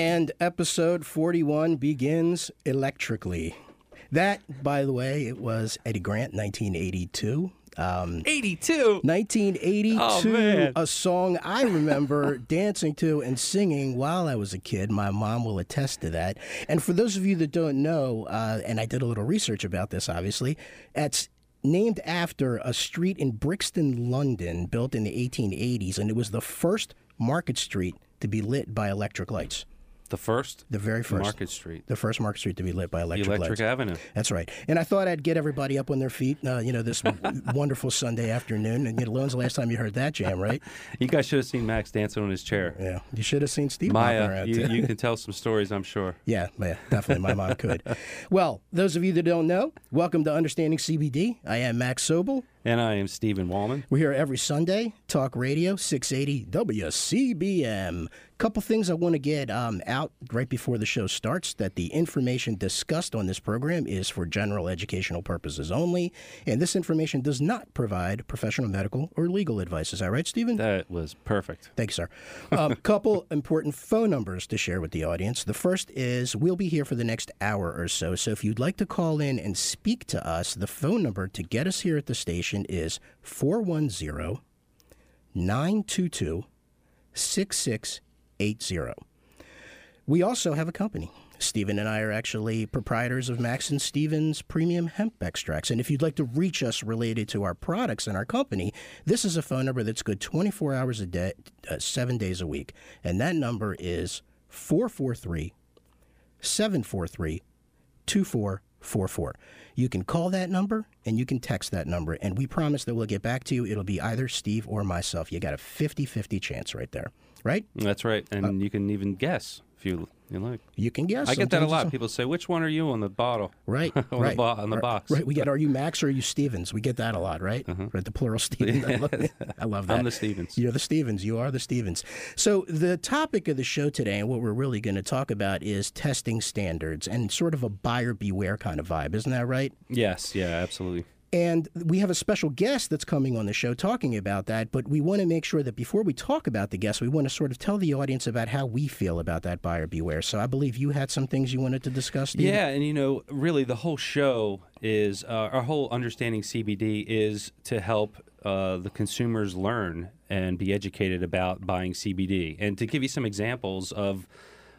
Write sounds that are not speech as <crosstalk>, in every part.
And episode 41 begins electrically. That, by the way, it was Eddie Grant, 1982. Um, 82. 1982, Oh, a song I remember <laughs> dancing to and singing while I was a kid. My mom will attest to that. And for those of you that don't know, uh, and I did a little research about this, obviously, it's named after a street in Brixton, London, built in the 1880s, and it was the first Market Street to be lit by electric lights. The first? The very first. Market Street. The first Market Street to be lit by electric, Electric lights. Avenue. That's right. And I thought I'd get everybody up on their feet, uh, you know, this <laughs> wonderful Sunday afternoon. And you know, when's the last time you heard that jam, right? <laughs> You guys should have seen Max dancing on his chair. Yeah. You should have seen Steve Maya, you, you can <laughs> tell some stories, I'm sure. Yeah, yeah, definitely. My mom could. Well, those of you that don't know, welcome to Understanding CBD. I am Max Sobel. And I am Stephen Wallman. We're here every Sunday, Talk Radio, 680 WCBM. A couple things I want to get um, out right before the show starts that the information discussed on this program is for general educational purposes only, and this information does not provide professional medical or legal advice. Is that right, Stephen? That was perfect. Thanks, sir. A um, <laughs> couple important phone numbers to share with the audience. The first is we'll be here for the next hour or so. So if you'd like to call in and speak to us, the phone number to get us here at the station is 410 922 6680. We also have a company. Stephen and I are actually proprietors of Max and Stevens premium hemp extracts. And if you'd like to reach us related to our products and our company, this is a phone number that's good 24 hours a day, uh, seven days a week. And that number is 443 743 2444. You can call that number and you can text that number, and we promise that we'll get back to you. It'll be either Steve or myself. You got a 50 50 chance right there, right? That's right. And uh, you can even guess if you, you like. You can guess. I get that a lot. People say, which one are you on the bottle? Right, <laughs> on, right. the bo- on the Right, box. Right, we get, <laughs> are you Max or are you Stevens? We get that a lot, right? Right, the plural Stevens. I love, <laughs> I love that. Uh-huh. I'm the Stevens. You're the Stevens. You are the Stevens. So the topic of the show today and what we're really going to talk about is testing standards and sort of a buyer beware kind of vibe. Isn't that right? Yes, yeah, absolutely. And we have a special guest that's coming on the show talking about that, but we want to make sure that before we talk about the guest, we want to sort of tell the audience about how we feel about that buyer beware. So I believe you had some things you wanted to discuss, Steve. Yeah, and you know, really, the whole show is uh, our whole understanding CBD is to help uh, the consumers learn and be educated about buying CBD, and to give you some examples of.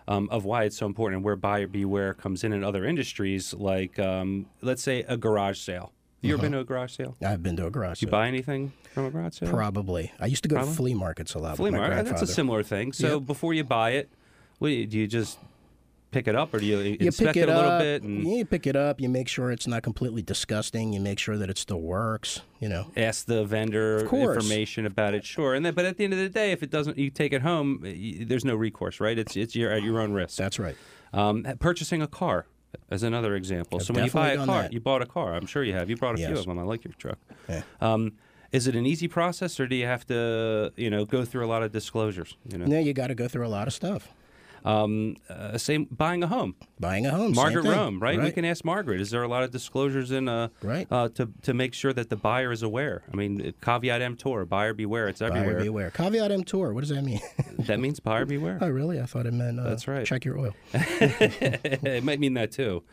Um, of why it's so important and where buyer beware comes in in other industries, like um, let's say a garage sale. You ever been to a garage sale? I've been to a garage sale. You buy anything from a garage sale? Probably. I used to go Probably. to flea markets a lot. Flea market. That's a similar thing. So Yep. before you buy it, what do you, do you just pick it up, or do you, You inspect pick it, a little up. bit and yeah, you pick it up. You make sure it's not completely disgusting. You make sure that it still works. You know. ask the vendor information about it? Sure. And then, but at the end of the day, if it doesn't, you take it home. y there's no recourse, right? It's it's your at your own risk. That's right. Um, purchasing a car as another example. I've so when you buy a car, that. you bought a car. I'm sure you have. You bought a few of them. I like your truck. Yeah. Um, is it an easy process, or do you have to, you know, go through a lot of disclosures? You know. Now you got to go through a lot of stuff. Um, uh, same buying a home. Buying a home. same Margaret thing. Rome, right? We can ask Margaret. Is there a lot of disclosures in uh, Right. uh, to to make sure that the buyer is aware? I mean, caveat emptor, buyer beware. It's everywhere. Buyer beware. Caveat emptor. What does that mean? <laughs> That means buyer beware. oh, really? I thought it meant. Uh, That's right. Check your oil. <laughs> it might mean that too.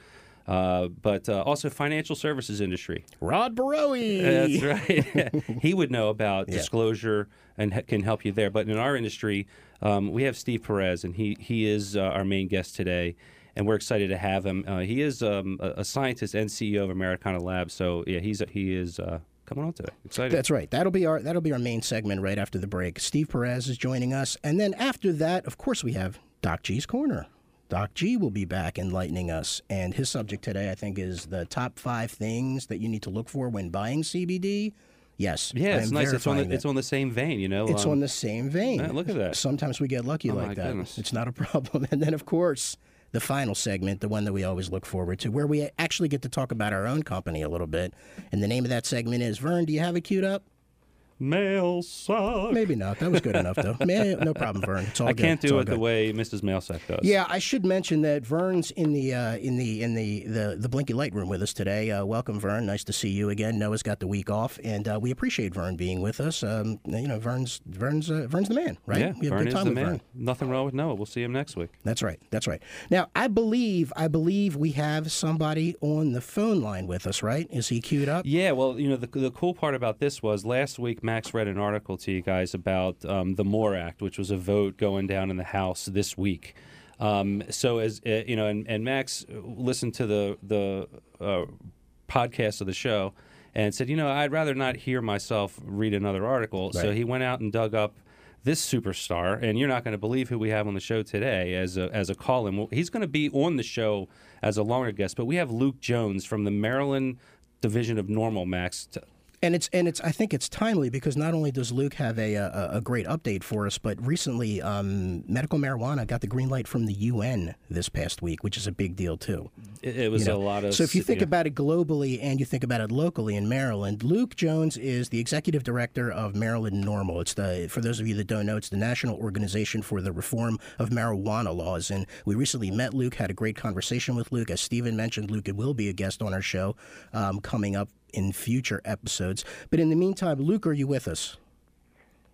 Uh, but uh, also financial services industry. Rod Baroe. That's <laughs> right. <laughs> he would know about disclosure and he- can help you there. But in our industry, um, we have Steve Perez, and he he is uh, our main guest today, and we're excited to have him. Uh, he is um, a, a scientist and CEO of Americanna Labs. So yeah, he's he is uh, coming on today. Excited. That's right. That'll be our that'll be our main segment right after the break. Steve Perez is joining us, and then after that, of course, we have Doc G's corner. Doc G will be back enlightening us, and his subject today, I think, is the top five things that you need to look for when buying CBD. Yes, yeah, it's nice. It's on the verifying it's on the same vein, you know. It's um, on the same vein. yeah, look at that. Sometimes we get lucky Oh, like that. goodness. It's not a <laughs> problem. And then, of course, the final segment, the one that we always look forward to, where we actually get to talk about our own company a little bit. And the name of that segment is Vern. Do you have it queued up? Mail suck. Maybe not. That was good enough, though. Man, no problem, Vern. It's all I good. can't do it the way Mrs. Mailsack does. Yeah, I should mention that Vern's in the uh, in the in the, the the Blinky Light room with us today. Uh, welcome, Vern. Nice to see you again. Noah's got the week off, and uh, we appreciate Vern being with us. Um, you know, Vern's Vern's uh, Vern's the man, right? Yeah, we have Vern good is time the with man. Vern. Nothing wrong with Noah. We'll see him next week. That's right. That's right. Now, I believe I believe we have somebody on the phone line with us. Right? Is he queued up? Yeah, well, you know, the, the cool part about this was last week Max read an article to you guys about um, the MORE Act, which was a vote going down in the House this week. Um, so as uh, you know, and, and Max listened to the the uh, podcast of the show and said, you know, I'd rather not hear myself read another article. So he went out and dug up this superstar, and you're not going to believe who we have on the show today as a as a call-in. Well, he's going to be on the show as a longer guest, but we have Luke Jones from the Maryland Division of NORML Max. And it's and it's I think it's timely because not only does Luke have a a, a great update for us, but recently um, medical marijuana got the green light from the UN this past week, which is a big deal too. it, it was You know, a lot of. So if you think yeah. about it globally and you think about it locally in Maryland, Luke Jones is the executive director of Maryland NORML. It's the for those of you that don't know, it's the National Organization for the Reform of Marijuana Laws. And we recently met Luke, had a great conversation with Luke. As Stephen mentioned, Luke will be a guest on our show um, coming up in future episodes. But in the meantime, Luke, are you with us?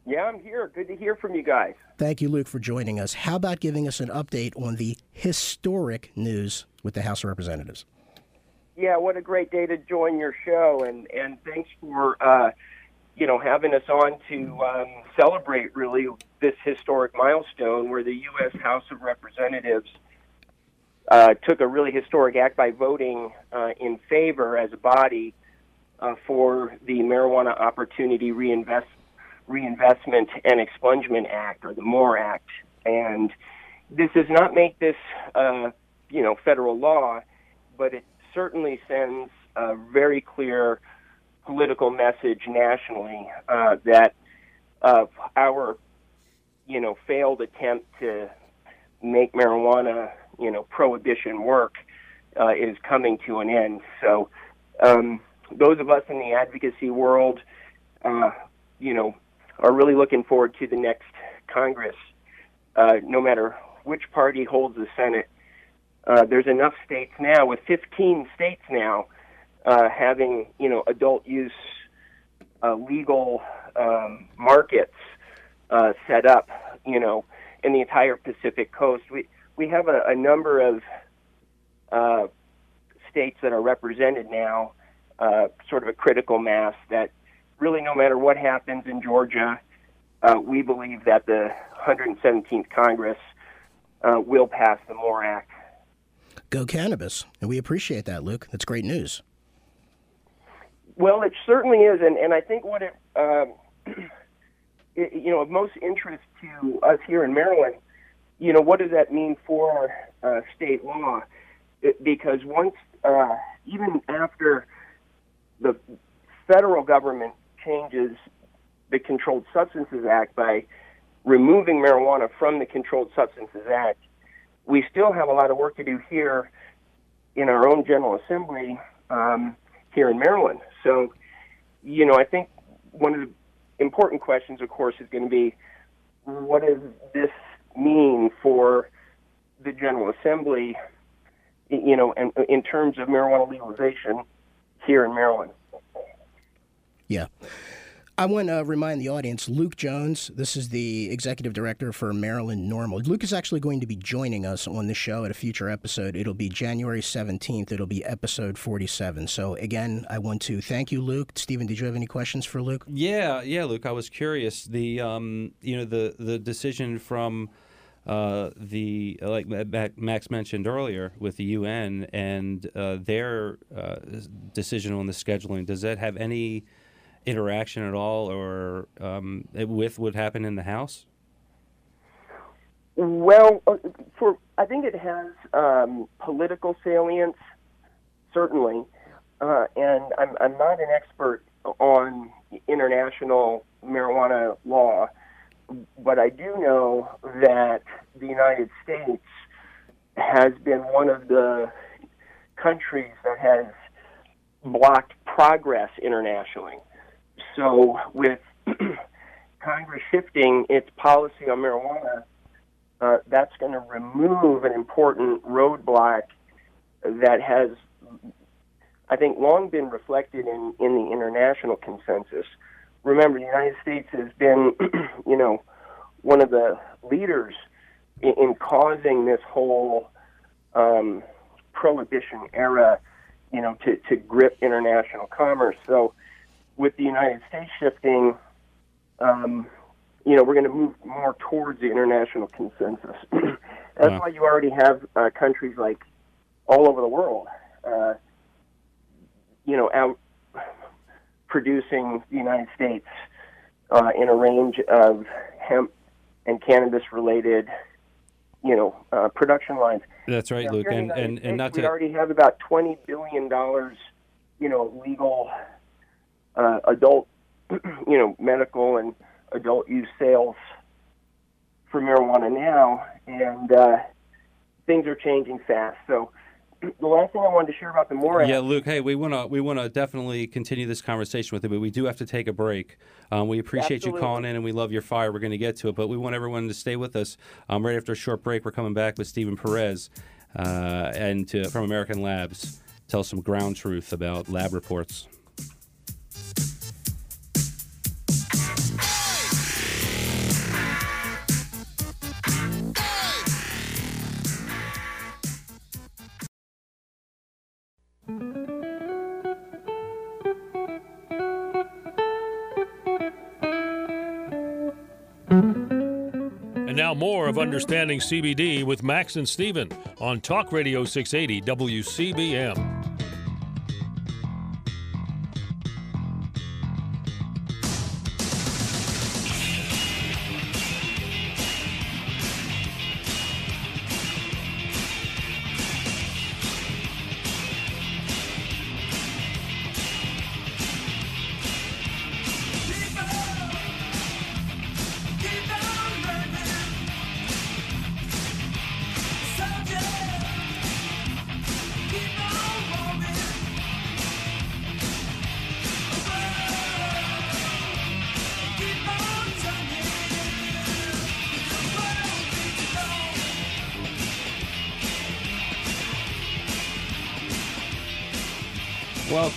Yeah, I'm here. Good to hear from you guys. Thank you, Luke, for joining us. How about giving us an update on the historic news with the House of Representatives? Yeah, what a great day to join your show, and and thanks for uh, you know having us on to um, celebrate really this historic milestone where the U.S. House of Representatives uh, took a really historic act by voting uh, in favor as a body uh, for the Marijuana Opportunity Reinvest Reinvestment and Expungement Act, or the MORE Act, and this does not make this uh, you know federal law, but it certainly sends a very clear political message nationally uh, that our you know failed attempt to make marijuana you know prohibition work uh, is coming to an end. So um, those of us in the advocacy world, uh, you know, are really looking forward to the next Congress. Uh, no matter which party holds the Senate, uh, there's enough states now, with 15 states now, uh, having you know adult use uh, legal um, markets uh, set up, you know, in the entire Pacific Coast. We we have a, a number of states that are represented now, uh, sort of a critical mass that really, no matter what happens in Georgia, uh, we believe that the 117th Congress uh, will pass the MORE Act. Go cannabis. And we appreciate that, Luke. That's great news. Well, it certainly is, and, and I think what it, um, <clears throat> it, you know, of most interest to us here in Maryland, you know, what does that mean for uh, state law? It, because once, uh, even after the federal government changes the Controlled Substances Act by removing marijuana from the Controlled Substances Act, we still have a lot of work to do here in our own General Assembly um, here in Maryland. So, you know, I think one of the important questions, of course, is going to be what does this mean for the General Assembly, you know, and in terms of marijuana legalization here in Maryland. Yeah. I want to remind the audience Luke Jones, this is the executive director for Maryland NORML. Luke is actually going to be joining us on the show at a future episode. It'll be January 17th. It'll be episode 47. So, again, I want to thank you, Luke. Stephen, did you have any questions for Luke? Yeah, yeah, Luke. I was curious. The um, you know, the the decision from uh, the like Max mentioned earlier with the UN and uh, their uh, decision on the scheduling. Does that have any interaction at all, or um, with what happened in the House? Well, uh, for I think it has um, political salience, certainly, uh, and I'm I'm not an expert on international marijuana law, but I do know that the United States has been one of the countries that has blocked progress internationally. So, with <clears throat> Congress shifting its policy on marijuana, uh, that's going to remove an important roadblock that has, I think, long been reflected in, in the international consensus. Remember, the United States has been, <clears throat> you know, one of the leaders in, in causing this whole um, prohibition era, you know, to, to grip international commerce. So, with the United States shifting, um, you know, we're going to move more towards the international consensus. <clears throat> That's Wow. why you already have uh, countries like all over the world, uh, you know, out producing the United States uh, in a range of hemp and cannabis-related, you know, uh, production lines. That's right, Now, Luke. And and, States, and not to we to already have about twenty billion dollars, you know, legal, uh, adult, <clears throat> you know, medical and adult use sales for marijuana now, and uh, things are changing fast. So, the last thing I wanted to share about the MORE Act. Yeah, Luke. Hey, we want to we want to definitely continue this conversation with you, but we do have to take a break. Um, we appreciate you calling in, and we love your fire. We're going to get to it, but we want everyone to stay with us. Um, right after a short break, we're coming back with Steven Perez uh, and to, from American Labs. Tell some ground truth about lab reports. And now more of Understanding CBD with Max and Steven on Talk Radio 680 WCBM.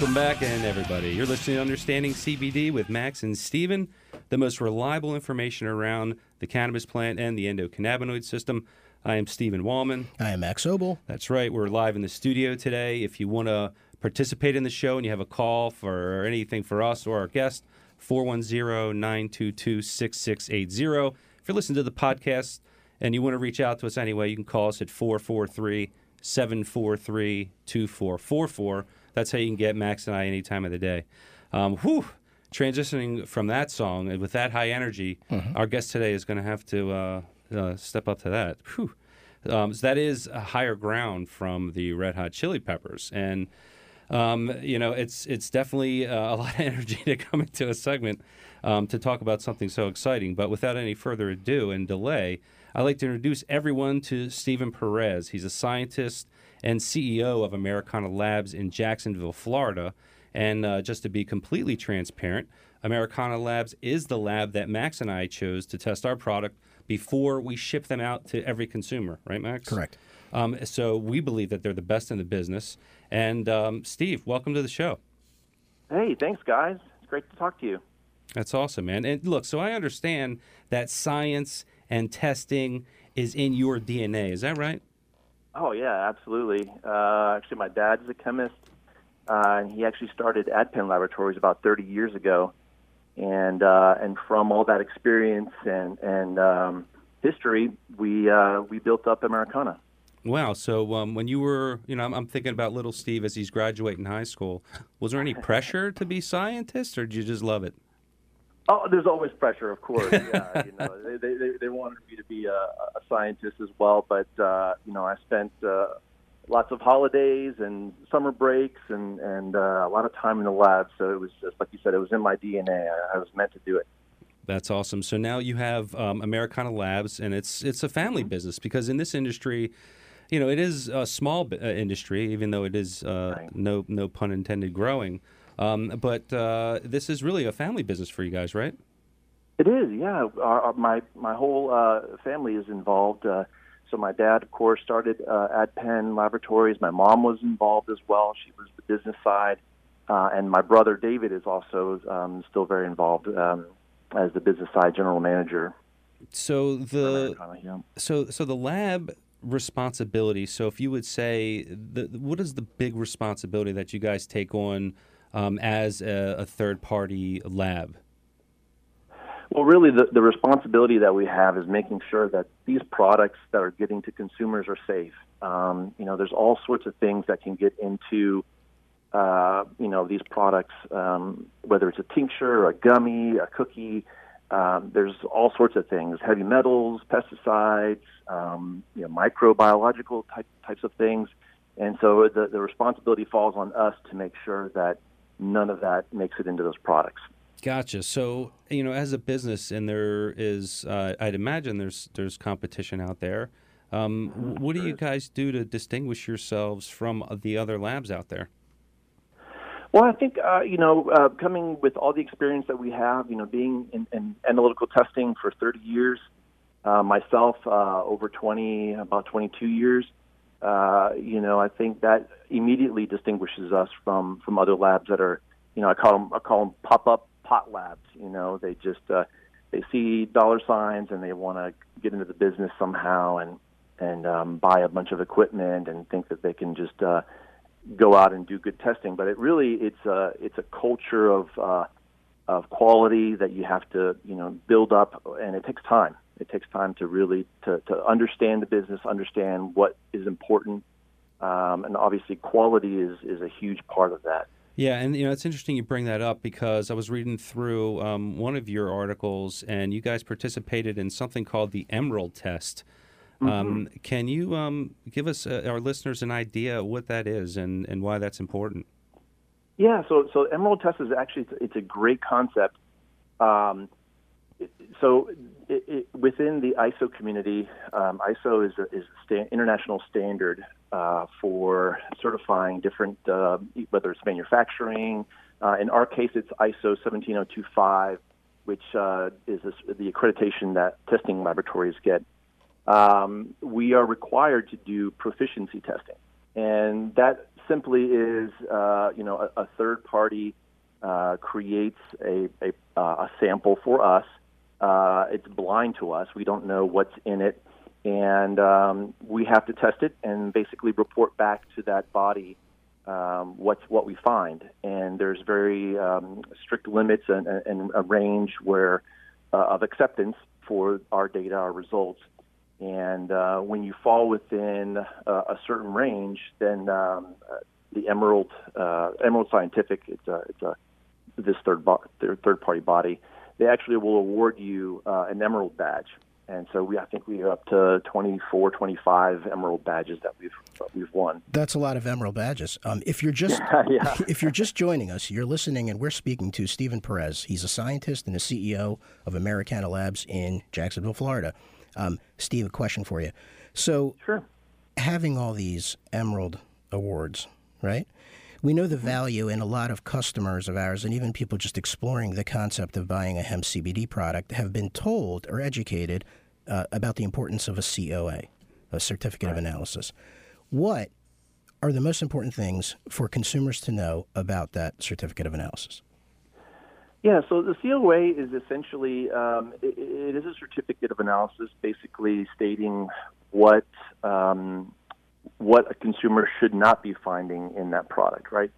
Welcome back, and everybody. You're listening to Understanding CBD with Max and Steven, the most reliable information around the cannabis plant and the endocannabinoid system. I am Stephen Wallman. I am Max Sobel. That's right. We're live in the studio today. If you want to participate in the show and you have a call for anything for us or our guest, 410 922 6680. If you're listening to the podcast and you want to reach out to us anyway, you can call us at 443 743 2444. That's how you can get Max and I any time of the day. Um, whew, transitioning from that song and with that high energy, our guest today is going to have to uh, uh, step up to that. Whew. Um, so that is a higher ground from the Red Hot Chili Peppers, and um, you know it's it's definitely uh, a lot of <laughs> energy to come into a segment um, to talk about something so exciting. But without any further ado and delay, I'd like to introduce everyone to Steven Perez. He's a scientist and CEO of Americanna Labs in Jacksonville, Florida. And uh, just to be completely transparent, Americanna Labs is the lab that Max and I chose to test our product, before we ship them out to every consumer, right, Max? Correct. Um, so we believe that they're the best in the business. And um, Steve, welcome to the show. Hey, thanks, guys. It's great to talk to you. That's awesome, man. And look, so I understand that science and testing is in your DNA. Is that right? Oh yeah, absolutely. Uh, actually, my dad's a chemist, uh, and he actually started AdPen Laboratories about 30 years ago, and uh, and from all that experience and and um, history, we uh, we built up Americanna. Wow. So um, when you were, you know, I'm, I'm thinking about little Steve as he's graduating high school. Was there any <laughs> pressure to be scientist, or did you just love it? Oh, there's always pressure, of course. <laughs> Yeah, you know, they, they they- wanted me to be a, a scientist as well, but uh, you know, I spent uh, lots of holidays and summer breaks and and uh, a lot of time in the lab. So it was just like you said, it was in my DNA. I, I was meant to do it. That's awesome. So now you have um, Americanna Labs, and it's it's a family business because in this industry, you know, it is a small b- uh, industry, even though it is uh, Right. no no pun intended growing. Um, but uh, this is really a family business for you guys, right? It is, yeah. Our, our, my my whole uh, family is involved. Uh, so my dad, of course, started uh, AdPen Laboratories. My mom was involved as well. She was the business side, uh, and my brother David is also um, still very involved um, as the business side general manager. So the so so the lab responsibility. So if you would say, the, what is the big responsibility that you guys take on um, as a, a third party lab? Well, really, the, the responsibility that we have is making sure that these products that are getting to consumers are safe. Um, you know, there's all sorts of things that can get into, uh, you know, these products, um, whether it's a tincture, a gummy, a cookie. Um, there's all sorts of things: heavy metals, pesticides, um, you know, microbiological type, types of things. And so the, the responsibility falls on us to make sure that none of that makes it into those products. Gotcha. So you know, as a business, and there is, uh, I'd imagine there's there's competition out there. Um, what do you guys do to distinguish yourselves from the other labs out there? Well, I think uh, you know, uh, coming with all the experience that we have, you know, being in, in analytical testing for 30 years, uh, myself uh, over 20, about 22 years, uh, you know, I think that immediately distinguishes us from from other labs that are, you know, I call them I call them pop up pot labs. You know, they just uh, they see dollar signs and they want to get into the business somehow and and um, buy a bunch of equipment and think that they can just uh, go out and do good testing. But it really it's a it's a culture of uh, of quality that you have to you know build up, and it takes time. It takes time to really to, to understand the business, understand what is important, um, and obviously quality is is a huge part of that. Yeah, and you know it's interesting you bring that up because I was reading through um, one of your articles, and you guys participated in something called the Emerald Test. Um, can you um, give us uh, our listeners an idea what that is and, and why that's important? Yeah, so so Emerald Test is actually it's, it's a great concept. Um, so it, it, within the ISO community, um, ISO is a, is sta- international standard uh, for certifying different, uh, whether it's manufacturing. Uh, in our case, it's ISO 17025, which uh, is this, the accreditation that testing laboratories get. Um, we are required to do proficiency testing, and that simply is, uh, you know, a, a third party uh, creates a, a, a sample for us. Uh, it's blind to us. We don't know what's in it. And um, we have to test it and basically report back to that body um, what's what we find. And there's very um, strict limits and, and a range where uh, of acceptance for our data, our results. And uh, when you fall within uh, a certain range, then um, the Emerald uh, Emerald Scientific, it's a, it's a this third bo- third party body, they actually will award you uh, an Emerald badge. And so we, I think we are up to 24, 25 Emerald badges that we've we've won. That's a lot of emerald badges. Um, if you're just <laughs> yeah. <laughs> if you're just joining us, you're listening, and we're speaking to Steven Perez. He's a scientist and the CEO of Americanna Labs in Jacksonville, Florida. Um, Steve, a question for you. So, Sure. having all these Emerald awards, right? We know the value, in a lot of customers of ours, and even people just exploring the concept of buying a hemp CBD product, have been told or educated uh, about the importance of a COA, a certificate of analysis. What are the most important things for consumers to know about that certificate of analysis? Yeah, so the COA is essentially um, it, it is a certificate of analysis, basically stating what um, what a consumer should not be finding in that product, right?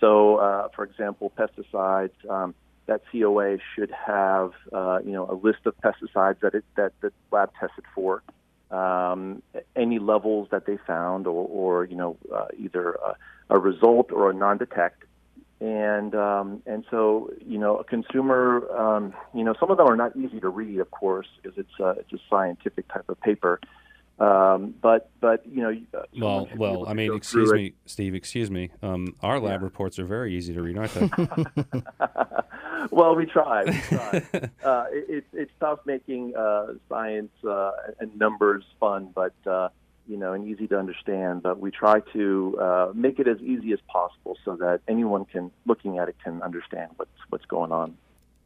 So, uh, for example, pesticides. Um, that COA should have, uh, you know, a list of pesticides that it that the lab tested for, um, any levels that they found, or, or you know, uh, either a, a result or a non-detect, and um, and so you know, a consumer, um, you know, some of them are not easy to read, of course, because it's a, it's a scientific type of paper. Um, but but you know, uh, well, someone should be well, I mean, excuse through it. me, Steve. Excuse me. Um, our lab reports are very easy to read, aren't they? <laughs> well, we try. We try. <laughs> uh, it, it's it's tough making uh, science uh, and numbers fun, but uh, you know, and easy to understand. But we try to uh, make it as easy as possible so that anyone can looking at it can understand what's what's going on.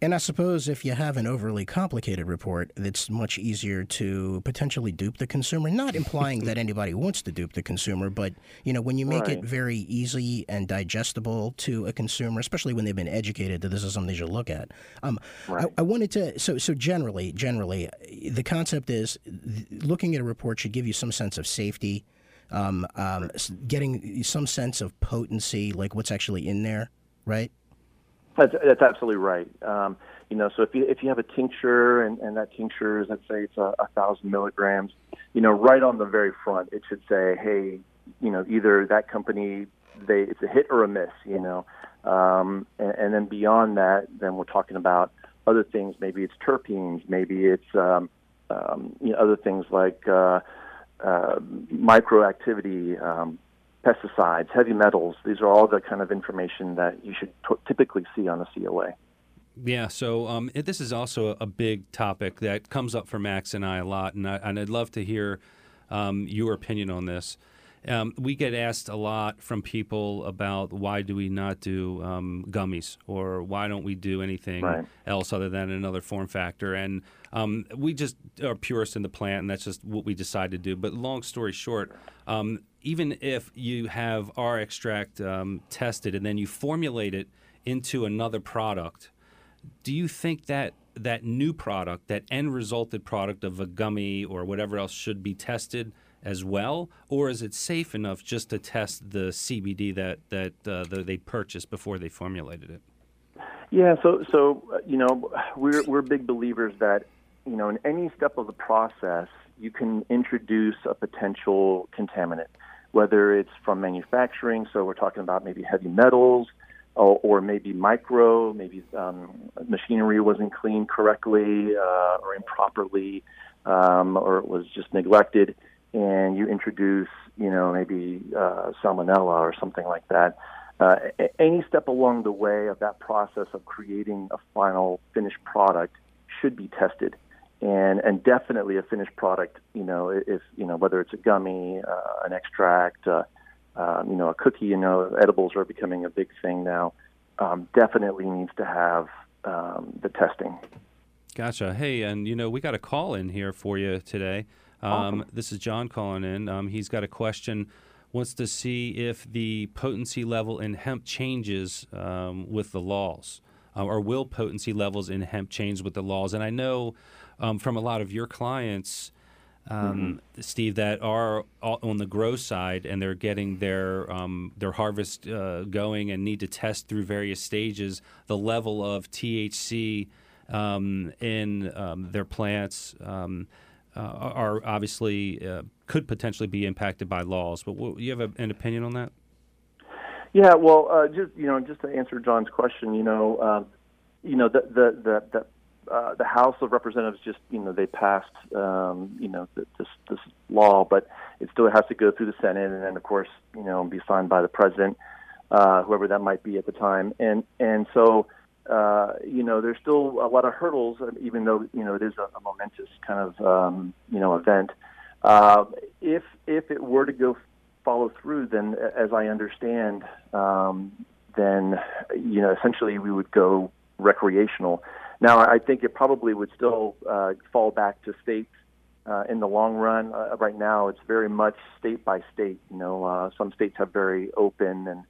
And I suppose if you have an overly complicated report, it's much easier to potentially dupe the consumer. Not implying that anybody wants to dupe the consumer, but you know, when you make it very easy and digestible to a consumer, especially when they've been educated that this is something they should look at. Um, I, I wanted to. So, so generally, generally, the concept is th- looking at a report should give you some sense of safety, um, um, getting some sense of potency, like what's actually in there, right? That's, that's absolutely right. Um, you know, so if you if you have a tincture and, and that tincture is let's say it's a, a thousand milligrams, you know, right on the very front it should say, hey, you know, either that company they it's a hit or a miss, you know, um, and, and then beyond that, then we're talking about other things. Maybe it's terpenes, maybe it's um, um, you know, other things like uh, uh, microactivity. Um, pesticides, heavy metals. These are all the kind of information that you should t- typically see on a COA. Yeah, so um, it, this is also a big topic that comes up for Max and I a lot, and, I, and I'd love to hear um, your opinion on this. Um, we get asked a lot from people about why do we not do um, gummies or why don't we do anything Right. else other than another form factor. And um, we just are purists in the plant, and that's just what we decide to do. But long story short, um, even if you have our extract um, tested and then you formulate it into another product, do you think that that new product, that end resulted product of a gummy or whatever else, should be tested as well, or is it safe enough just to test the CBD that that uh, that they purchased before they formulated it? Yeah, so so you know we're we're big believers that you know in any step of the process you can introduce a potential contaminant, whether it's from manufacturing. So we're talking about maybe heavy metals, or, or maybe micro, maybe um, machinery wasn't cleaned correctly uh, or improperly, um, or it was just neglected, and you introduce you know maybe uh, salmonella or something like that uh, any step along the way of that process of creating a final finished product should be tested and and definitely a finished product you know if you know whether it's a gummy uh, an extract uh, um, you know a cookie you know edibles are becoming a big thing now um, definitely needs to have um, the testing Gotcha. Hey, and you know we got a call in here for you today. Um, This is John calling in. Um, he's got a question. Wants to see if the potency level in hemp changes um, with the laws, uh, or will potency levels in hemp change with the laws? And I know um, from a lot of your clients, um, Steve, that are on the grow side and they're getting their um, their harvest uh, going and need to test through various stages the level of THC um, in um, their plants um, uh, are obviously uh, could potentially be impacted by laws. But what, you have a, an opinion on that? Yeah, well, uh, just you know, just to answer John's question, you know, um, you know, the the the the, uh, the House of Representatives just you know they passed um, you know th- this this law, but it still has to go through the Senate and then of course you know be signed by the president, uh, whoever that might be at the time, and and so. Uh, you know, there's still a lot of hurdles, uh, even though you know it is a, a momentous kind of um, you know event. Uh, if if it were to go follow through, then as I understand, um, then you know essentially we would go recreational. Now I think it probably would still uh, fall back to states uh, in the long run. Uh, right now, it's very much state by state. You know, uh, some states have very open and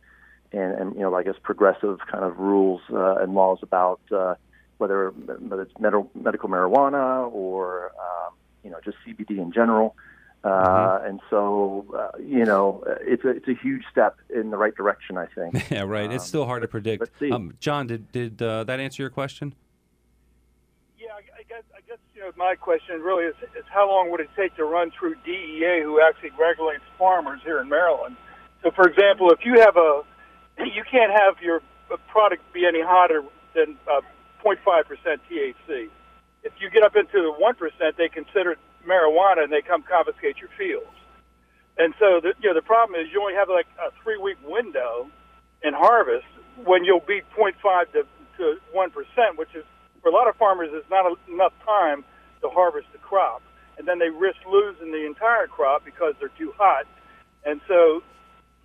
and, and you know, I guess progressive kind of rules uh, and laws about uh, whether whether it's med- medical marijuana or um, you know just CBD in general. Uh, and so, uh, you know, it's a it's a huge step in the right direction, I think. <laughs> Yeah, right. it's Um, still hard to predict. Um, John, did did uh, that answer your question? Guess I guess you know my question really is, is how long would it take to run through DEA, who actually regulates farmers here in Maryland? So, for example, if you have a, <clears throat> you can't have your uh, product be any hotter than uh, 0.5 percent THC. If you get up into the one percent, they consider it marijuana and they come confiscate your fields. And so, the, you know, the problem is you only have like a three week window in harvest when you'll be 0.5 to to one percent, which is for a lot of farmers is not a, enough time to harvest the crop, and then they risk losing the entire crop because they're too hot. And so,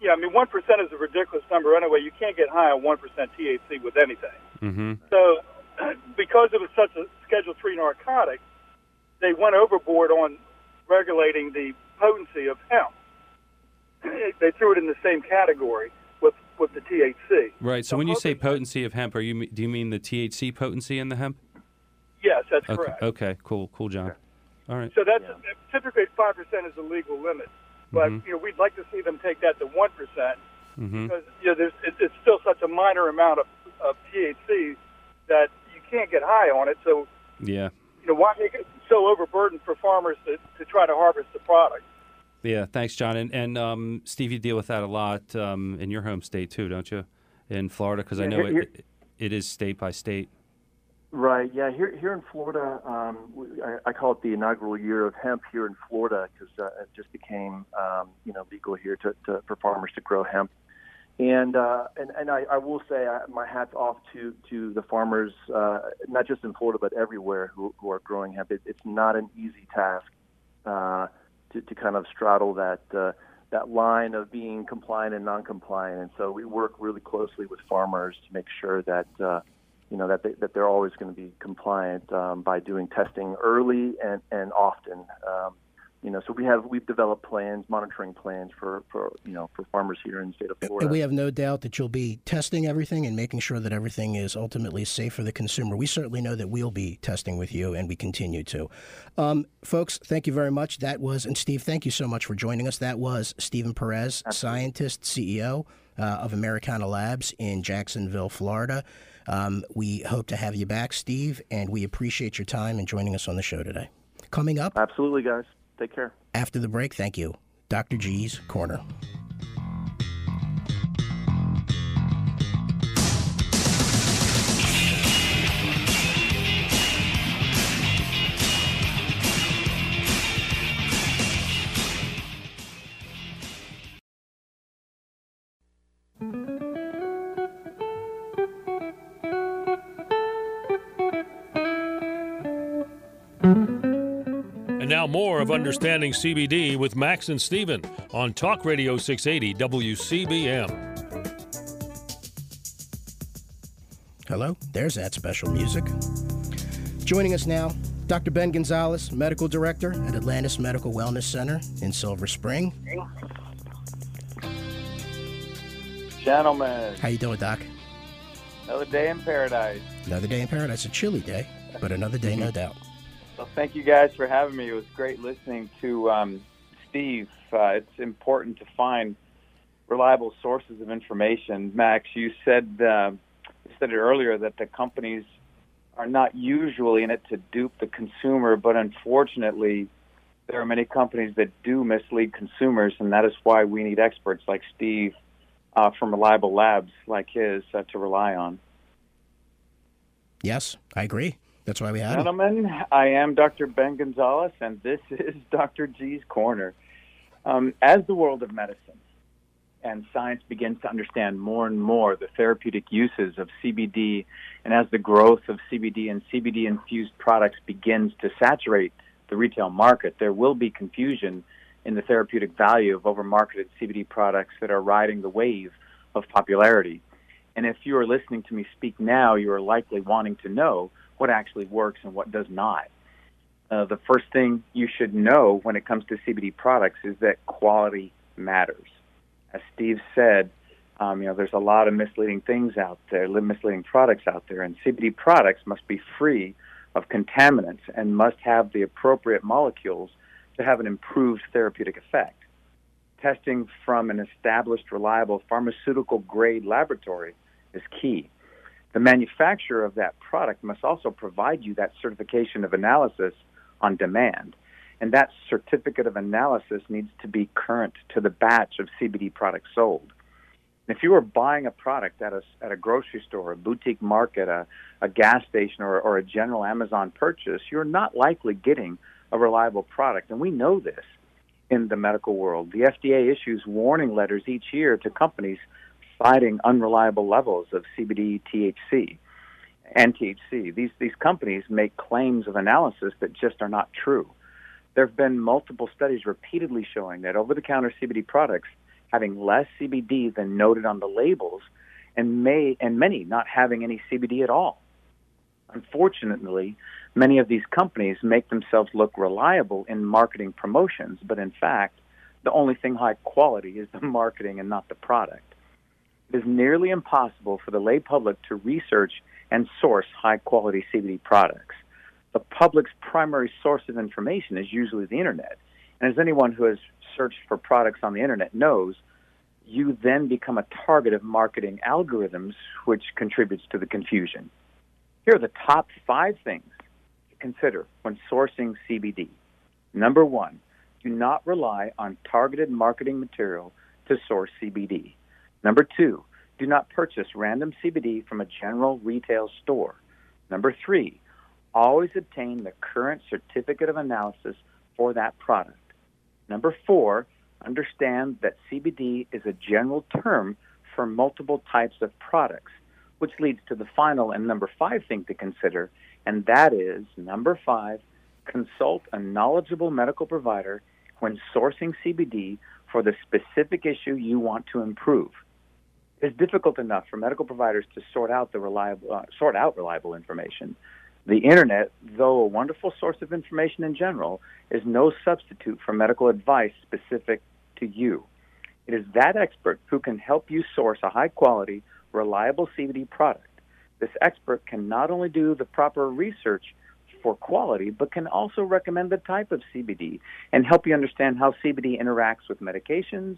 yeah, I mean, one percent is a ridiculous number anyway. You can't get high on one percent THC with anything. Mm-hmm. So, <clears throat> because it was such a Schedule Three narcotic, they went overboard on regulating the potency of hemp. <clears throat> they threw it in the same category with with the THC. Right. So when you say potency of hemp, are you do you mean the THC potency in the hemp? Yes, that's Okay. correct. Okay. Cool. Cool, John. All right. So that's typically five percent is the legal limit, but Mhm. you know we'd like to see them take that to one percent Mm-hmm. because you know there's it, it's still such a minor amount of, of THC that you can't get high on it. So Yeah. you know why make it so overburdened for farmers to, to try to harvest the product? Yeah. Thanks, John. And and um, Steve, you deal with that a lot um, in your home state too, don't you? In Florida, because I know here- it, it it is state by state. Right. Yeah. Here, here in Florida, um, I, I call it the inaugural year of hemp here in Florida because uh, it just became, um, you know, legal here to, to for farmers to grow hemp. And uh, and and I, I will say uh, my hats off to to the farmers, uh, not just in Florida but everywhere who, who are growing hemp. It, it's not an easy task uh, to to kind of straddle that. Uh, that line of being compliant and non-compliant, and so we work really closely with farmers to make sure that uh, you know that they, that they're always going to be compliant um, by doing testing early and and often. Um, you know, so we have we've developed plans, monitoring plans for for you know for farmers here in the state of Florida. And we have no doubt that you'll be testing everything and making sure that everything is ultimately safe for the consumer. We certainly know that we'll be testing with you, and we continue to. Um, folks, thank you very much. That was, and Steve, thank you so much for joining us. That was Steven Perez, scientist, CEO uh, of Americanna Labs in Jacksonville, Florida. Um, we hope to have you back, Steve, and we appreciate your time and joining us on the show today. Coming up Absolutely, guys. Take care. after the break, thank you, Dr. G's Corner. And now more of Understanding CBD with Max and Steven on Talk Radio 680 WCBM. Hello, there's that special music. Joining us now, Dr. Ben Gonzalez, Medical Director at Atlantis Medical Wellness Center in Silver Spring. Gentlemen, How you doing, Doc? another day in paradise. Another day in paradise. A chilly day, but another day, no mm-hmm. doubt. Well, thank you guys for having me. It was great listening to um, Steve. Uh, it's important to find reliable sources of information. Max, you said uh, you said it earlier that the companies are not usually in it to dupe the consumer, but unfortunately, there are many companies that do mislead consumers, and that is why we need experts like Steve uh, from reliable labs like his uh, to rely on. Yes, I agree. That's why we him. Gentlemen, I am Dr. Ben Gonzalez, and this <laughs> is Dr. G's Corner. Um, as the world of medicine and science begins to understand more and more the therapeutic uses of CBD, and as the growth of CBD and CBD infused products begins to saturate the retail market, there will be confusion in the therapeutic value of overmarketed CBD products that are riding the wave of popularity. And if you are listening to me speak now, you are likely wanting to know what actually works and what does not. uh, the first thing you should know when it comes to CBD products is that quality matters. As Steve said, um, you know, there's a lot of misleading things out there, misleading products out there, and CBD products must be free of contaminants and must have the appropriate molecules to have an improved therapeutic effect. Testing from an established, reliable pharmaceutical grade laboratory is key. The manufacturer of that product must also provide you that certification of analysis on demand. And that certificate of analysis needs to be current to the batch of CBD products sold. If you are buying a product at a, at a grocery store, a boutique market, a, a gas station, or, or a general Amazon purchase, you're not likely getting a reliable product. And we know this in the medical world. The FDA issues warning letters each year to companies citing unreliable levels of CBD, THC, and THC. These, these companies make claims of analysis that just are not true. There have been multiple studies repeatedly showing that over the counter CBD products having less CBD than noted on the labels and may and many not having any CBD at all. Unfortunately, many of these companies make themselves look reliable in marketing promotions, but in fact, the only thing high quality is the marketing and not the product. It is nearly impossible for the lay public to research and source high quality CBD products. The public's primary source of information is usually the internet. And as anyone who has searched for products on the internet knows, you then become a target of marketing algorithms, which contributes to the confusion. Here are the top five things to consider when sourcing CBD. Number one, do not rely on targeted marketing material to source CBD. Number two, do not purchase random CBD from a general retail store. Number three, always obtain the current certificate of analysis for that product. Number four, understand that CBD is a general term for multiple types of products, which leads to the final and number five thing to consider, and that is number five, consult a knowledgeable medical provider when sourcing CBD for the specific issue you want to improve. It's difficult enough for medical providers to sort out the reliable, uh, sort out reliable information. The internet, though a wonderful source of information in general, is no substitute for medical advice specific to you. It is that expert who can help you source a high quality, reliable CBD product. This expert can not only do the proper research for quality, but can also recommend the type of CBD and help you understand how CBD interacts with medications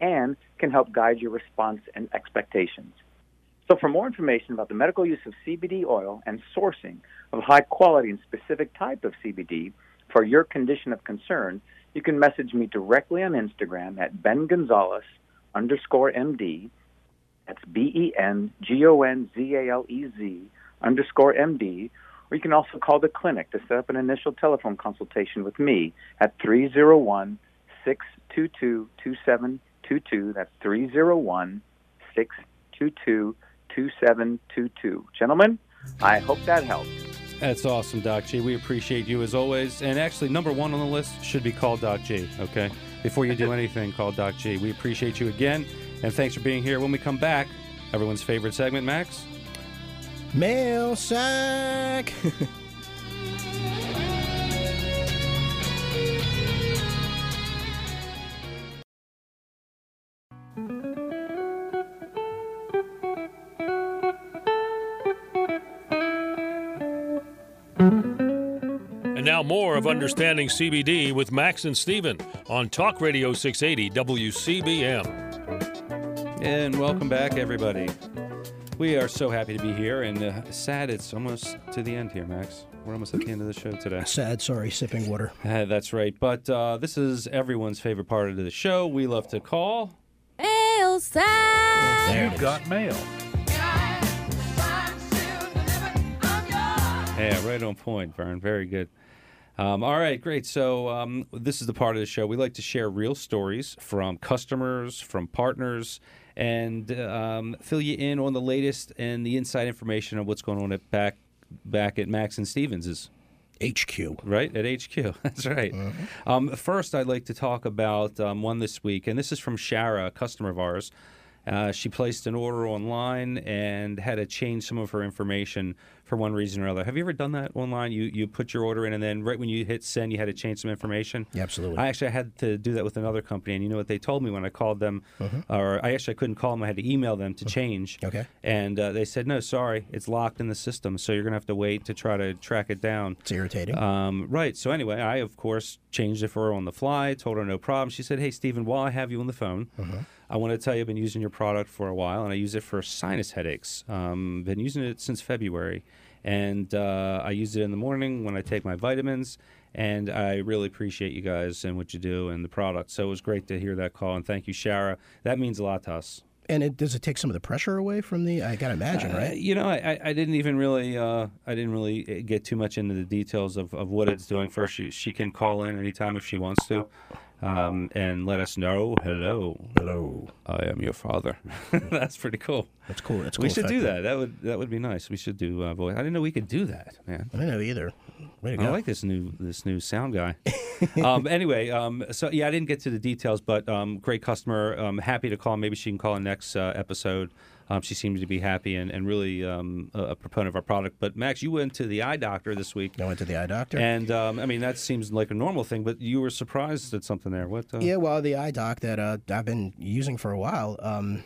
and can help guide your response and expectations. So, for more information about the medical use of CBD oil and sourcing of high quality and specific type of CBD for your condition of concern, you can message me directly on Instagram at Ben Gonzalez underscore MD. That's B E N G O N Z A L E Z underscore MD. Or you can also call the clinic to set up an initial telephone consultation with me at 301 622 2722. That's 301 622 2722. Gentlemen, I hope that helps. That's awesome, Doc G. We appreciate you as always. And actually, number one on the list should be called Doc G, okay? Before you do <laughs> anything, call Doc G. We appreciate you again, and thanks for being here. When we come back, everyone's favorite segment, Max. Mail sack. <laughs> Understanding CBD with Max and Steven on Talk Radio 680 WCBM. And welcome back, everybody. We are so happy to be here, and uh, sad it's almost to the end here, Max. We're almost at the end of the show today. Sad, sorry, sipping water. <laughs> Uh, that's right. But uh, this is everyone's favorite part of the show. We love to call. Mail sack. You've got mail. Yeah, right on point, Vern. Very good. Um, all right, great. So um, this is the part of the show we like to share real stories from customers, from partners, and um, fill you in on the latest and the inside information of what's going on at back back at Max and Stevens's. HQ. Right at HQ. <laughs> That's right. Um, first, I'd like to talk about um, one this week, and this is from Shara, a customer of ours. Uh, she placed an order online and had to change some of her information for one reason or other. Have you ever done that online? You you put your order in, and then right when you hit send, you had to change some information. Yeah, absolutely. I actually had to do that with another company, and you know what they told me when I called them, or I actually couldn't call them. I had to email them to change. Okay. And uh, they said, no, sorry, it's locked in the system, so you're gonna have to wait to try to track it down. It's irritating. Um, right. So anyway, I of course changed it for her on the fly. Told her no problem. She said, "Hey, Steven, while I have you on the phone, I want to tell you I've been using your product for a while, and I use it for sinus headaches. Um, been using it since February, and uh, I use it in the morning when I take my vitamins." And I really appreciate you guys and what you do and the product. So it was great to hear that call. And thank you, Shara. That means a lot to us. and it, does it take some of the pressure away from the? I gotta imagine, Uh, right? you know, I, I- didn't even really, uh, I didn't really uh, get too much into the details of, of what it's doing. First, she, she can call in anytime if she wants to, um, and let us know. Hello, Hello. I am your father. <laughs> <laughs> That's pretty cool. That's cool. That's cool. we should do that. That would that would be nice. We should do uh, voice. I didn't know we could do that, man. I didn't know either. I like this new this new sound guy. <laughs> um, anyway, um, so yeah, I didn't get to the details, but um, great customer. Um, happy to call. Maybe she can call in next uh, episode. Um, she seems to be happy and, and really um, a, a proponent of our product. But Max, you went to the eye doctor this week, I went to the eye doctor. and um, I mean that seems like a normal thing, but you were surprised at something there. What? Uh, Yeah, well, the eye doc that uh, I've been using for a while. Um,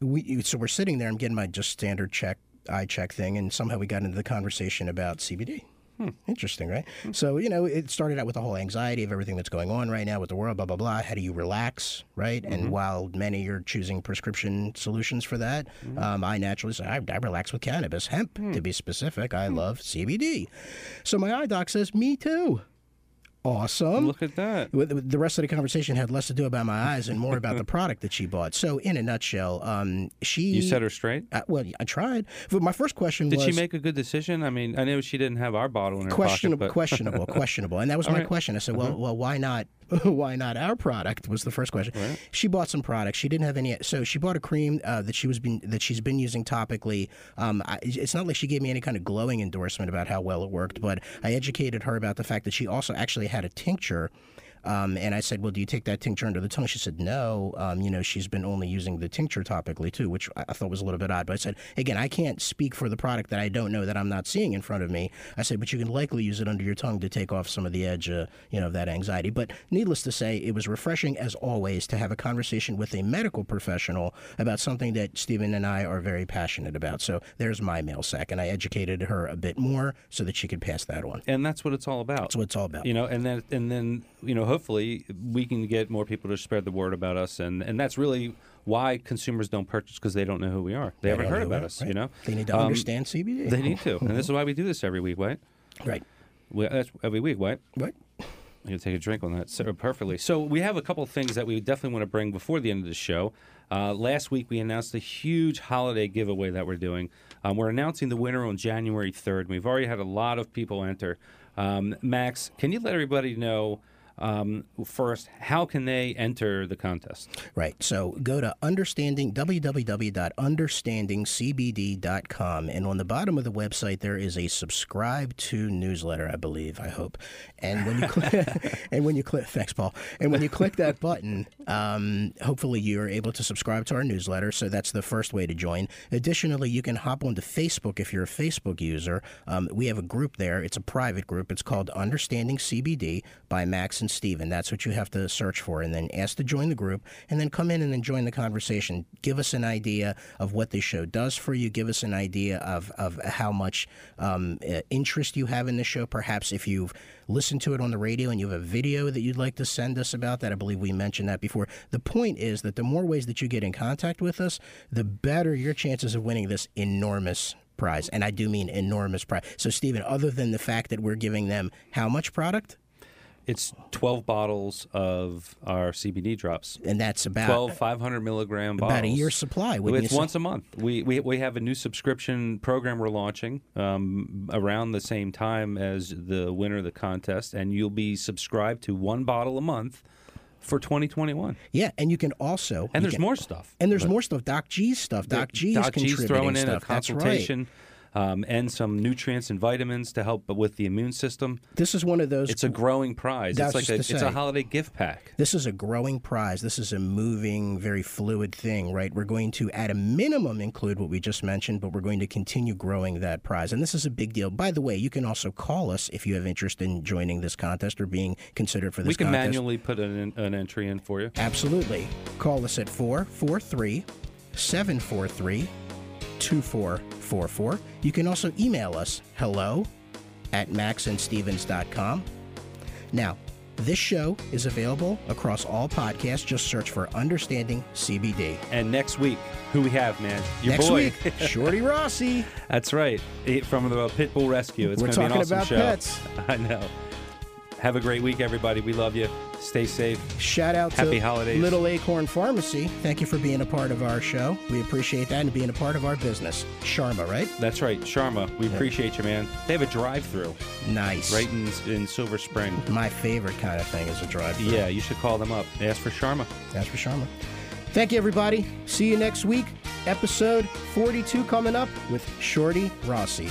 we so we're sitting there. I'm getting my just standard check eye check thing, and somehow we got into the conversation about CBD. Hmm, interesting, right? So you know, it started out with the whole anxiety of everything that's going on right now with the world, blah blah blah. How do you relax, right? And mm-hmm. while many are choosing prescription solutions for that, mm-hmm. um, I naturally say I, I relax with cannabis, hemp to hmm. be specific. I hmm. love CBD. So my eye doc says, me too. Awesome. Look at that. The rest of the conversation had less to do about my eyes and more about the <laughs> product that she bought. So, in a nutshell, um, she. You set her straight. Uh, well, I tried. But my first question Did was she make a good decision? I mean, I know she didn't have our bottle in her questionable, pocket, but <laughs> questionable, questionable, and that was my right. question. I said, Uh-huh. well, well, why not? <laughs> Why not our product? Was the first question. She bought some products. She didn't have any. So she bought a cream uh, that she was been that she's been using topically. Um, I, it's not like she gave me any kind of glowing endorsement about how well it worked, but I educated her about the fact that she also actually had a tincture. Um, and I said, "Well, do you take that tincture under the tongue?" She said, "No. Um, you know, she's been only using the tincture topically too, which I thought was a little bit odd." But I said, "Again, I can't speak for the product that I don't know that I'm not seeing in front of me." I said, "But you can likely use it under your tongue to take off some of the edge, uh, you know, of that anxiety." But needless to say, it was refreshing as always to have a conversation with a medical professional about something that Steven and I are very passionate about. So there's my mail sack, and I educated her a bit more so that she could pass that on. and that's what it's all about. That's what it's all about. you know and then and then you know hopefully we can get more people to spread the word about us and and that's really why consumers don't purchase because they don't know who we are they, haven't heard about us right. you know They need to Um, understand CBD. they need to and this is why we do this every week right right. we, that's every week right Right. I'm going to take a drink on that so, perfectly. So we have a couple of things that we definitely want to bring before the end of the show. Uh, last week we announced a huge holiday giveaway that we're doing. Um, we're announcing the winner on January 3rd. We've already had a lot of people enter. Um, Max, can you let everybody know um, first how can they enter the contest? Right. So go to understanding www.understandingcbd.com and on the bottom of the website there is a subscribe to newsletter, I believe, I hope. And when you click <laughs> <laughs> and when you click thanks Paul. And when you click that button, um, hopefully you're able to subscribe to our newsletter. So that's the first way to join. Additionally, you can hop onto Facebook if you're a Facebook user. Um, we have a group there. It's a private group. It's called Understanding CBD by Max and Steven. That's what you have to search for and then ask to join the group and then come in and then join the conversation. Give us an idea of what this show does for you. Give us an idea of, of how much um, uh, interest you have in the show. Perhaps if you've listened to it on the radio and you have a video that you'd like to send us about that, I believe we mentioned that before. The point is that the more ways that you get in contact with us, the better your chances of winning this enormous prize. And I do mean enormous prize. So, Steven, other than the fact that we're giving them how much product? It's 12 bottles of our CBD drops. And that's about 12 500 milligram bottles. about a year's supply. Wouldn't It's once a month. We, we we have a new subscription program we're launching um, around the same time as the winner of the contest, and you'll be subscribed to one bottle a month for 2021. Yeah, and you can also And there's can- more stuff. And there's more stuff. Doc G's stuff. Doc G's Doc G's contributing throwing in stuff. a That's right. Um, and some nutrients and vitamins to help with the immune system. This is one of those. It's a growing prize. It's like a, it's a holiday gift pack. This is a growing prize. This is a moving, very fluid thing, right? We're going to, at a minimum, include what we just mentioned, but we're going to continue growing that prize. And this is a big deal. By the way, you can also call us if you have interest in joining this contest or being considered for this We can contest. manually put an, an entry in for you. Absolutely. Call us at 443 743 2444. You can also email us hello at maxandstevens.com. Now, this show is available across all podcasts. Just search for Understanding CBD. And next week, who we have, man? Your Next boy. week, Shorty Rossi. <laughs> That's right. From the Pitbull Rescue. It's We're going to be an talking awesome about show. pets. <laughs> I know. Have a great week, everybody. We love you. Stay safe. Shout out Happy to holidays. Little Acorn Pharmacy. Thank you for being a part of our show. We appreciate that and being a part of our business. Sharma, right? That's right, Sharma. We appreciate you, man. They have a drive-through Nice. right in, in Silver Spring. My favorite kind of thing is a drive-through. Yeah, you should call them up. Ask for Sharma. Ask for Sharma. Thank you, everybody. See you next week. Episode 42 coming up with Shorty Rossi.